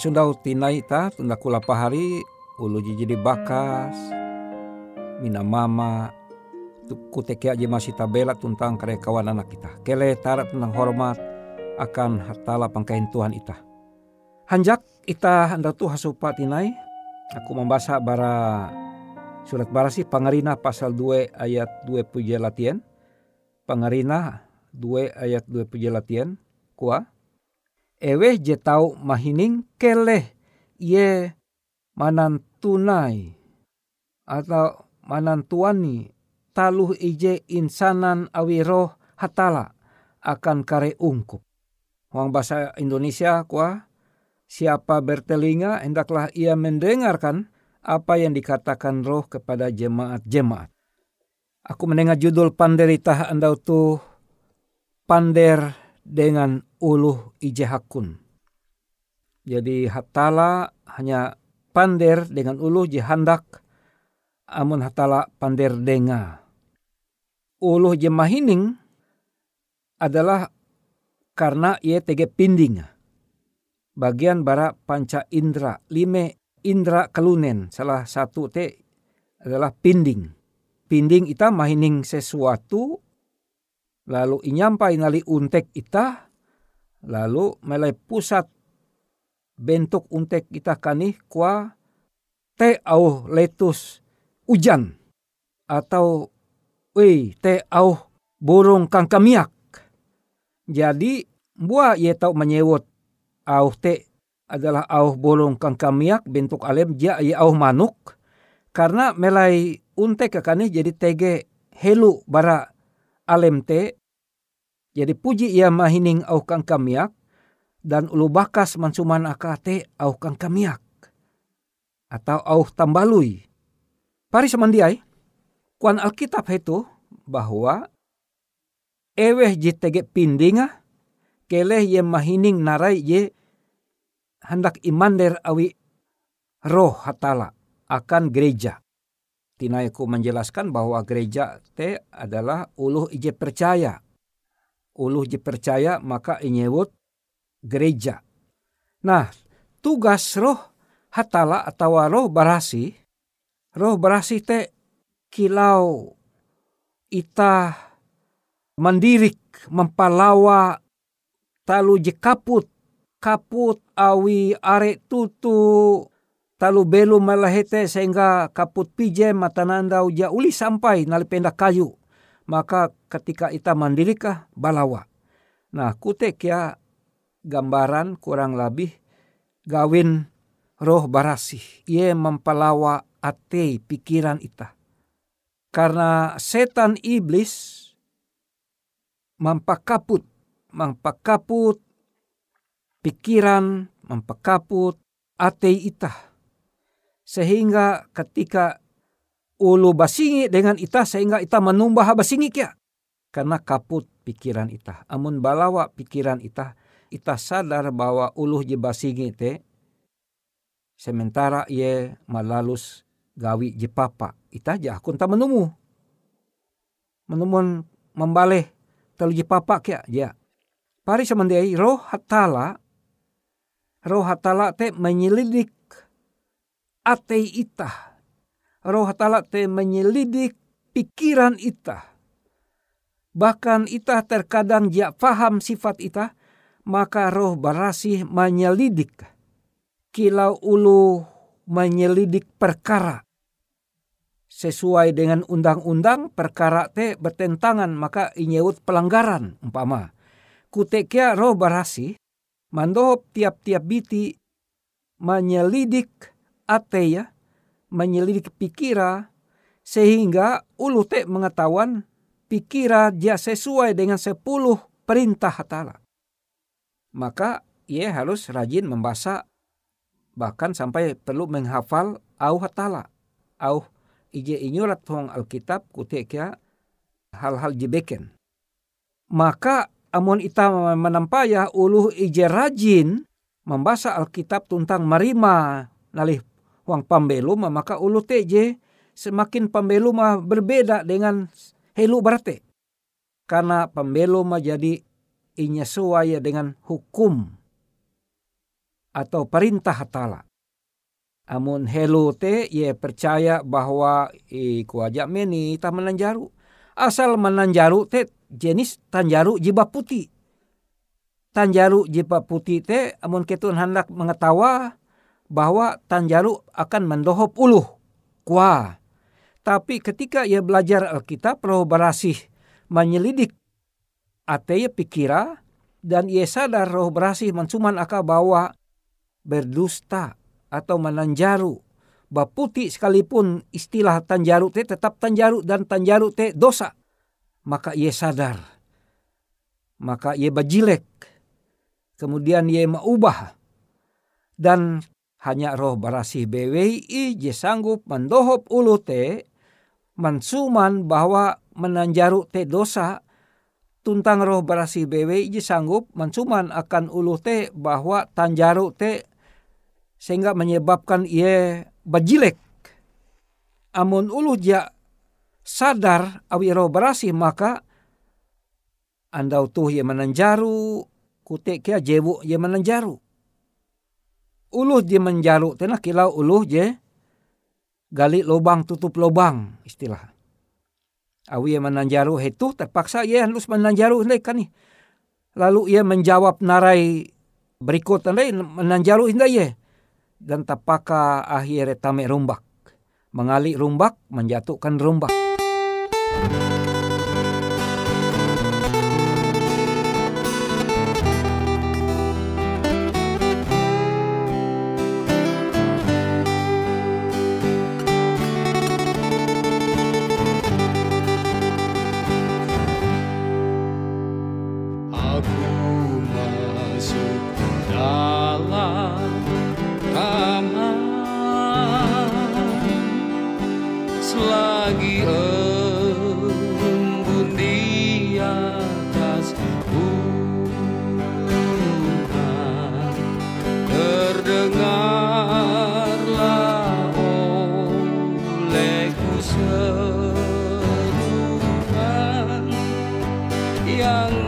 Hasundau tinai ta tunda kula pahari ulu jiji di bakas mina mama kuteke aja masih tabela tentang kare kawan anak kita kele tarat tentang hormat akan hatala pangkain Tuhan ita. Hanjak ita anda tu hasupa tinai. Aku membaca bara surat barasi pangarina pasal 2 ayat 2 puja latihan. Pangarina 2 ayat 2 puja latihan. Kuah ewe je tau mahining keleh ye manan tunai atau manan tuani taluh ije insanan awiroh hatala akan kare ungkup. Wang bahasa Indonesia kuah siapa bertelinga hendaklah ia mendengarkan apa yang dikatakan roh kepada jemaat-jemaat. Aku mendengar judul panderita anda tuh pander dengan uluh ijehakun. Jadi hatala hanya pander dengan uluh jihandak amun hatala pander denga. Uluh jemahining adalah karena ia tege pinding. Bagian bara panca indra, lime indra kelunen, salah satu te adalah pinding. Pinding ita mahining sesuatu lalu inyampai nali untek ita, lalu melai pusat bentuk untek ita kani kwa te au letus ujan atau wei te au burung kangkamiak. Jadi buah ia tahu menyewot au te adalah au burung kangkamiak bentuk alem ja ia au manuk karena melai untek kani jadi tege helu bara alem te jadi puji ia mahining au kang kamiak dan ulu bakas mansuman akate au kang kamiak atau au tambalui. Pari semandiai, kuan Alkitab itu bahwa eweh jitege pindinga keleh ye mahining narai ye hendak imander awi roh hatala akan gereja. Tinaiku menjelaskan bahwa gereja te adalah uluh ije percaya uluh dipercaya maka inyewut gereja. Nah, tugas roh hatala atau roh barasi, roh barasi te kilau ita mandirik mempalawa talu jekaput kaput awi are tutu talu belu malahete sehingga kaput pije matananda uja uli sampai nali pendak kayu maka ketika ita mandirikah balawa. Nah kutek ya gambaran kurang lebih gawin roh barasih. Ia mempalawa ate pikiran ita. Karena setan iblis mempakaput, mempakaput pikiran, mempakaput ate ita. Sehingga ketika ulu basingi dengan ita sehingga ita menumbah basingi kia. Karena kaput pikiran ita. Amun balawa pikiran ita, ita sadar bahwa ulu je basingi te, sementara ia malalus gawi je papa. Ita jah kun ta menumu. Menumun membaleh telu je papa kia, ya. Pari semendai roh hatala, roh hatala te menyelidik ate ita roh hatala te menyelidik pikiran ita. Bahkan ita terkadang dia faham sifat ita, maka roh barasih menyelidik. Kilau ulu menyelidik perkara. Sesuai dengan undang-undang perkara te bertentangan maka inyewut pelanggaran umpama. Kutekia roh barasih mandohop tiap-tiap biti menyelidik ate ya menyelidik pikira sehingga ulu te mengetahuan pikira dia sesuai dengan sepuluh perintah hatala. Maka ia harus rajin membaca bahkan sampai perlu menghafal au hatala. Au ije inyurat hong Alkitab kutekia hal-hal jebeken. Maka amun ita menampaya ulu ije rajin membaca Alkitab tentang marima nalih wang pambelum maka ulu teje semakin pambelum berbeda dengan helu berate. Karena pambelum jadi inya suaya dengan hukum atau perintah hatala. Amun helu te ye percaya bahwa i kuajak meni ta menanjaru. Asal menanjaru te jenis tanjaru jiba putih. tanjaru jipa putih te amun ketun hendak mengetawa bahwa tanjaru akan mendohop uluh kuah. Tapi ketika ia belajar Alkitab, roh berasih menyelidik ataya pikira dan ia sadar roh berasih mencuman aka bahwa berdusta atau menanjaru baputi sekalipun istilah tanjaru te tetap tanjaru dan tanjaru te dosa maka ia sadar. Maka ia bajilek kemudian ia maubah dan hanya roh barasih BWI je sanggup mendohop ulu te mensuman bahwa menanjaru te dosa. Tuntang roh barasih BWI je sanggup mensuman akan ulu te bahwa tanjaru te sehingga menyebabkan ia bajilek. Amun ulu ja sadar awi roh barasih maka andau tuh ia menanjaru kutek kia jebu ia menanjaru uluh dia menjaru tena kilau uluh je gali lubang tutup lubang istilah. Awi ia menanjaru itu terpaksa ia harus menanjaru kan nih. Lalu ia menjawab narai berikut tandai menanjaru indah ye. Dan tapaka akhirnya tame rumbak. Mengali rumbak menjatuhkan rumbak. serupa yang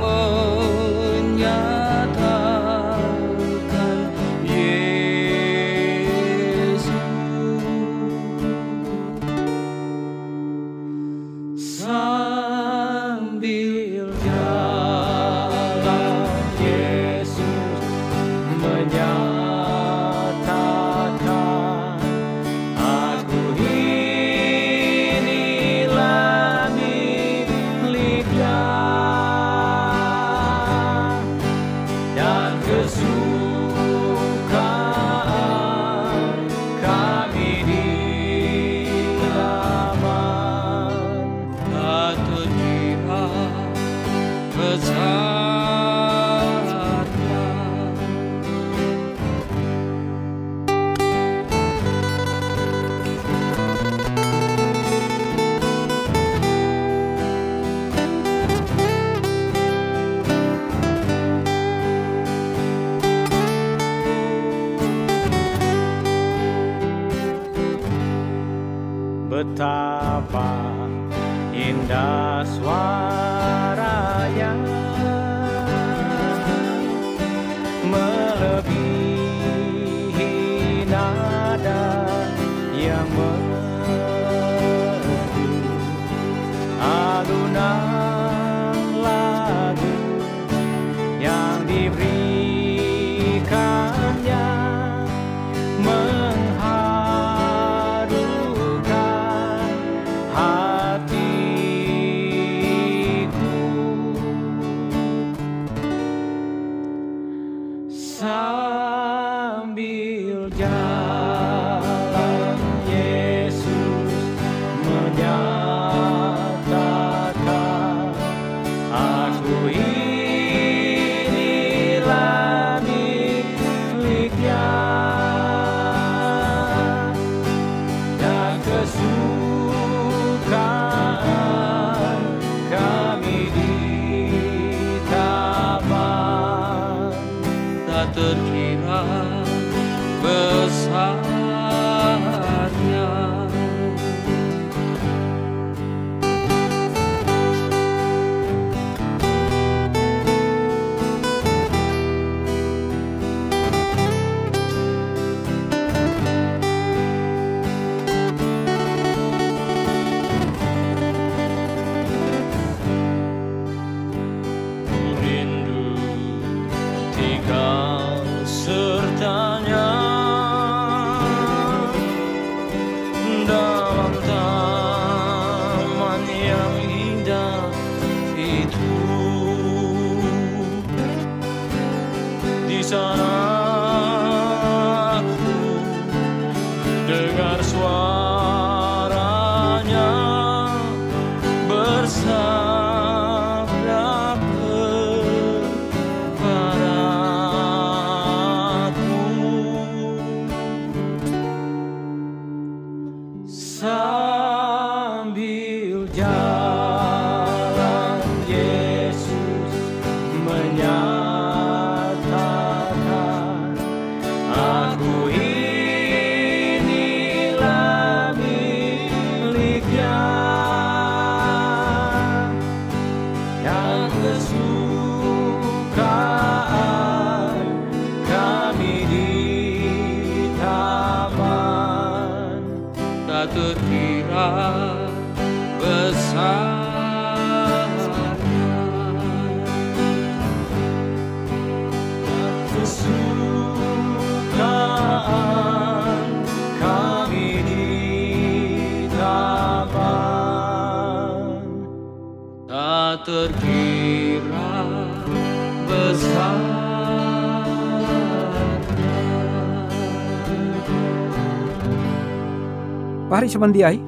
Pari semandiai,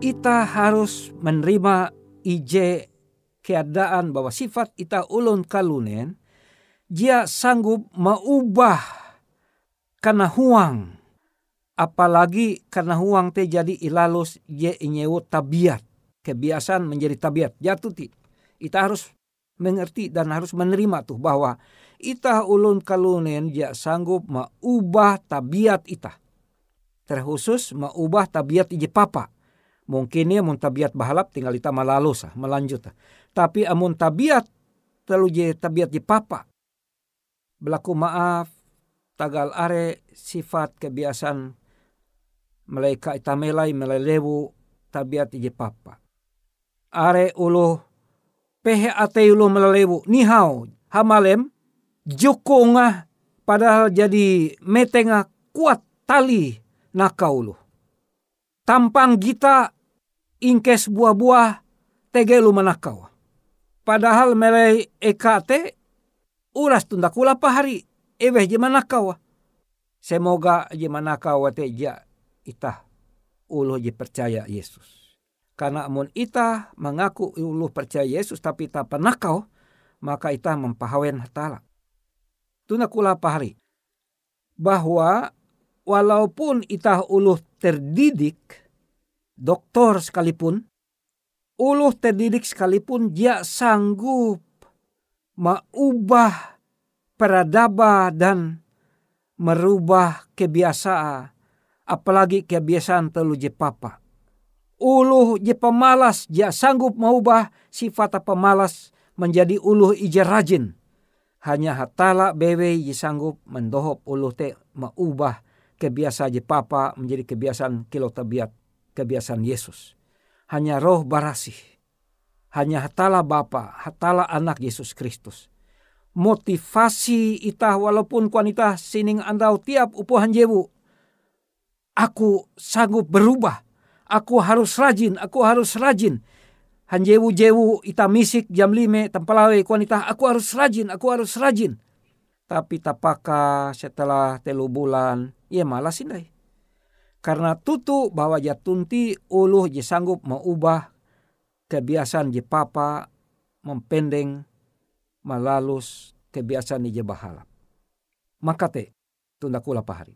ita harus menerima ije keadaan bahwa sifat ita ulun kalunen, dia sanggup mengubah karena huang. Apalagi karena huang te jadi ilalus je inyewo tabiat. Kebiasaan menjadi tabiat. Jatuh ti. Ita harus mengerti dan harus menerima tuh bahwa ita ulun kalunen dia sanggup mengubah tabiat ita terkhusus mengubah tabiat ije papa. Mungkin ya mun tabiat bahalap tinggal ita malalus melanjut. Tapi amun tabiat telu je tabiat je papa. Berlaku maaf, tagal are sifat kebiasaan mereka ita melai melelewu tabiat ije papa. Are ulu pehe ate ulu melelewu nihau hamalem joko ngah padahal jadi metengah kuat tali nakaulu. Tampang gita ingkes buah-buah tegelu manakau. Padahal melei ekate uras tunda kula pahari eweh je manakau. Semoga je manakau te ja itah ulu je percaya Yesus. Karena amun ita mengaku ulu percaya Yesus tapi tak penakau, maka ita mempahawen hatala. Tuna kula pahari. Bahwa walaupun itah uluh terdidik, doktor sekalipun, uluh terdidik sekalipun dia sanggup mengubah peradaba dan merubah kebiasaan, apalagi kebiasaan telu je papa. Uluh je pemalas, dia sanggup mengubah sifat pemalas menjadi uluh ije rajin. Hanya hatala bewe je sanggup mendohop uluh te mengubah kebiasaan papa menjadi kebiasaan kilo tabiat kebiasaan Yesus. Hanya roh barasih. Hanya hatala Bapa, hatala anak Yesus Kristus. Motivasi itah walaupun kuanita sining andau tiap upuhan jewu. Aku sanggup berubah. Aku harus rajin, aku harus rajin. Hanjewu jewu ita misik jam lime tempalawe kuanita aku harus rajin, aku harus rajin. Tapi tapaka setelah telu bulan ia malas indai. Karena tutu bahwa jatunti uluh je sanggup mengubah kebiasaan je papa mempendeng malalus kebiasaan je bahalap. Maka te tunda kula pahari.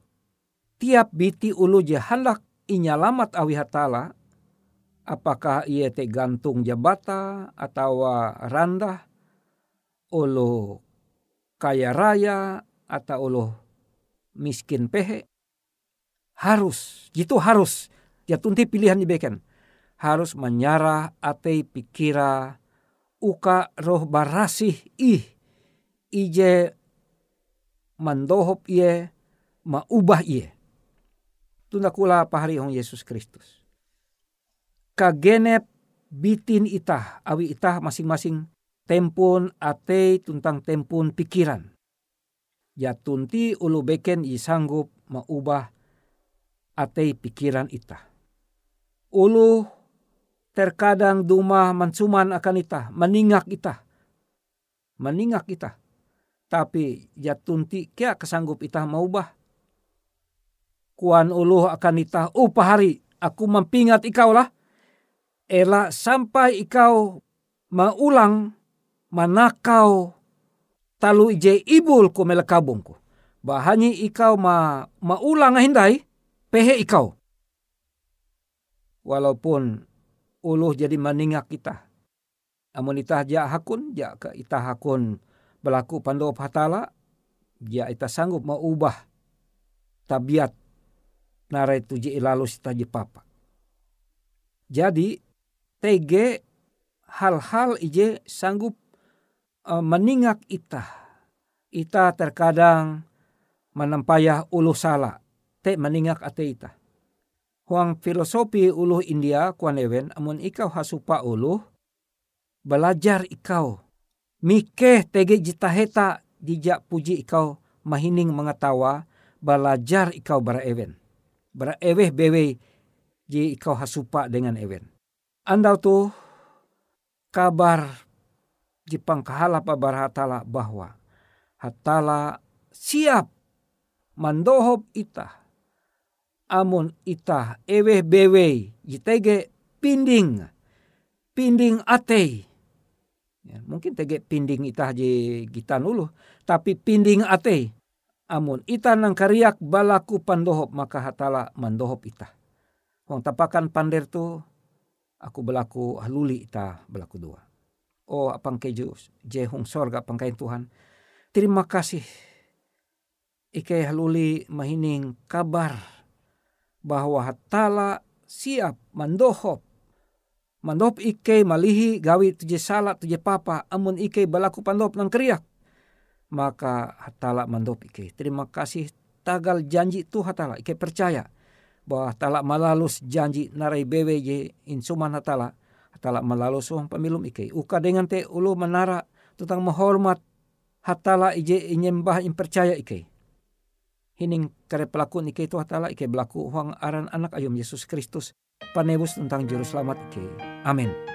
Tiap biti ulu je hendak inyalamat awi hatala apakah ia te gantung jabata atau randah ulu kaya raya atau ulu miskin pehe harus itu harus. Ya tunti pilihan dibeken harus menyarah atei pikira uka roh barasih ih. Ije mandohop iye maubah tunda kula pahari hong Yesus Kristus. Kagenep bitin itah awi itah masing-masing tempun atei tentang tempun pikiran ya tunti ulu beken i sanggup maubah atei pikiran ita. Ulu terkadang duma mansuman akan ita, meningak ita. Meningak ita. Tapi ya tunti kia kesanggup ita maubah. Kuan ulu akan ita, upah hari aku mempingat ikau lah. Ela sampai ikau maulang manakau talu ije ibul ko melekabungku. Bahanyi ikau ma maulang hindai pehe ikau. Walaupun uluh jadi meningak kita. Amun itah ja hakun, ja ke itah hakun berlaku pandu hatala, ja ita sanggup mau ubah tabiat narai tuji ilalu sita papa. Jadi TG hal-hal ije sanggup uh, meningak ita. Ita terkadang menempayah ulu salah te meningak ate ita. huang filosofi uluh India kuan ewen amun ikau hasupa uluh belajar ikau mikeh tege jitaheta dijak puji ikau mahining mengetawa belajar ikau bara ewen bara eweh bewe ji ikau hasupa dengan ewen andau tu kabar jipang kahala pabar hatala bahwa hatala siap mandohop ita amun ita eweh bewe jitege pinding pinding ate ya, mungkin tege pinding ita je gitan ulu tapi pinding ate amun ita nang kariak balaku pandohop maka hatala mandohop ita wong tapakan pander tu aku belaku haluli ita belaku dua oh apang keju jehung sorga pangkain Tuhan terima kasih Ike haluli mahining kabar bahwa hatala siap mandohop. Mandohop ike malihi gawi tuje salah tuje papa amun ike balaku pandohop nang keriak. Maka hatala mandohop ike. Terima kasih tagal janji tu hatala. Ike percaya bahwa hatala malalus janji narai bewe je insuman hatala. Hatala malalus uang pemilum ike. Uka dengan te ulu menara tentang menghormat hatala ije inyembah impercaya ike hining kare pelaku ike itu hatala ike belaku huang aran anak ayum Yesus Kristus panebus tentang juru selamat ike. Amin.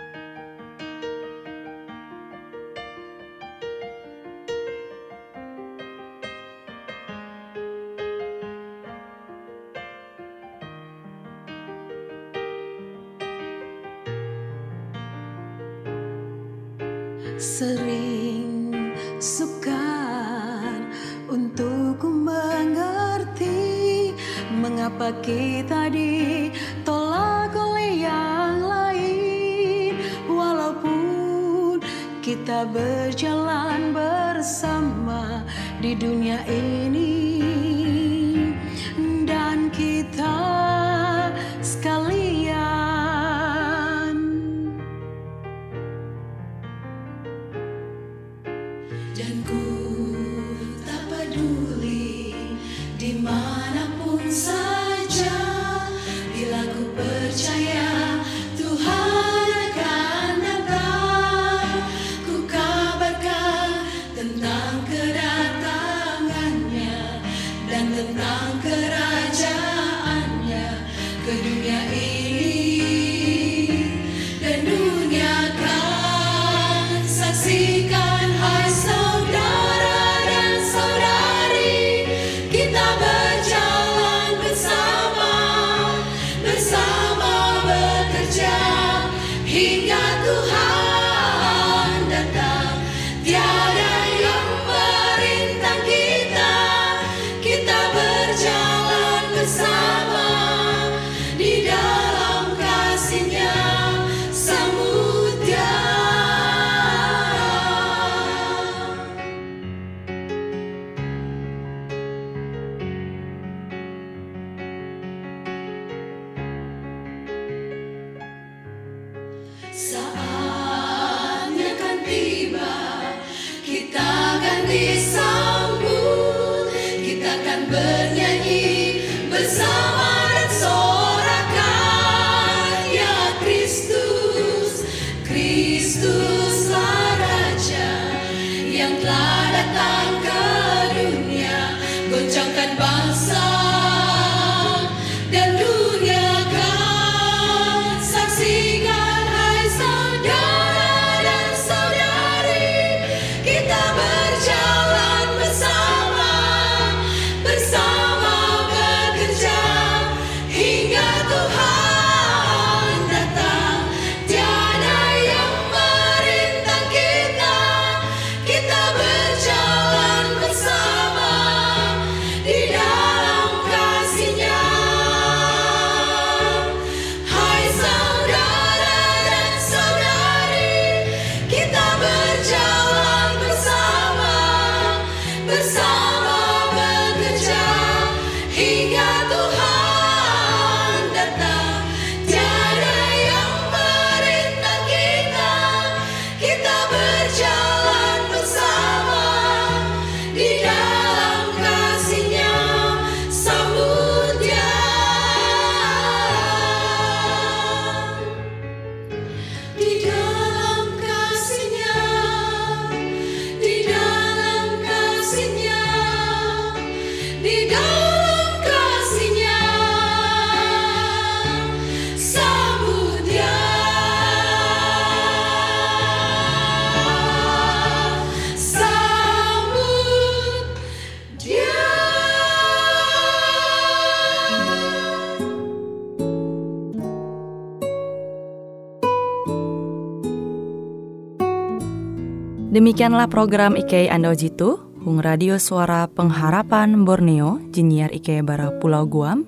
Demikianlah program Ike Ando Jitu, Hung Radio Suara Pengharapan Borneo, Jinier Ike Bara Pulau Guam.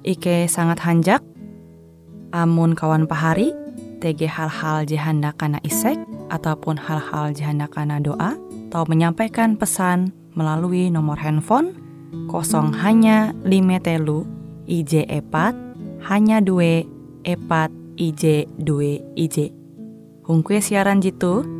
Ike sangat hanjak, amun kawan pahari, TG hal-hal jihanda kana isek, ataupun hal-hal jihanda kana doa, atau menyampaikan pesan melalui nomor handphone kosong hanya lima telu IJ epat hanya dua epat IJ dua IJ. Hung kue siaran jitu,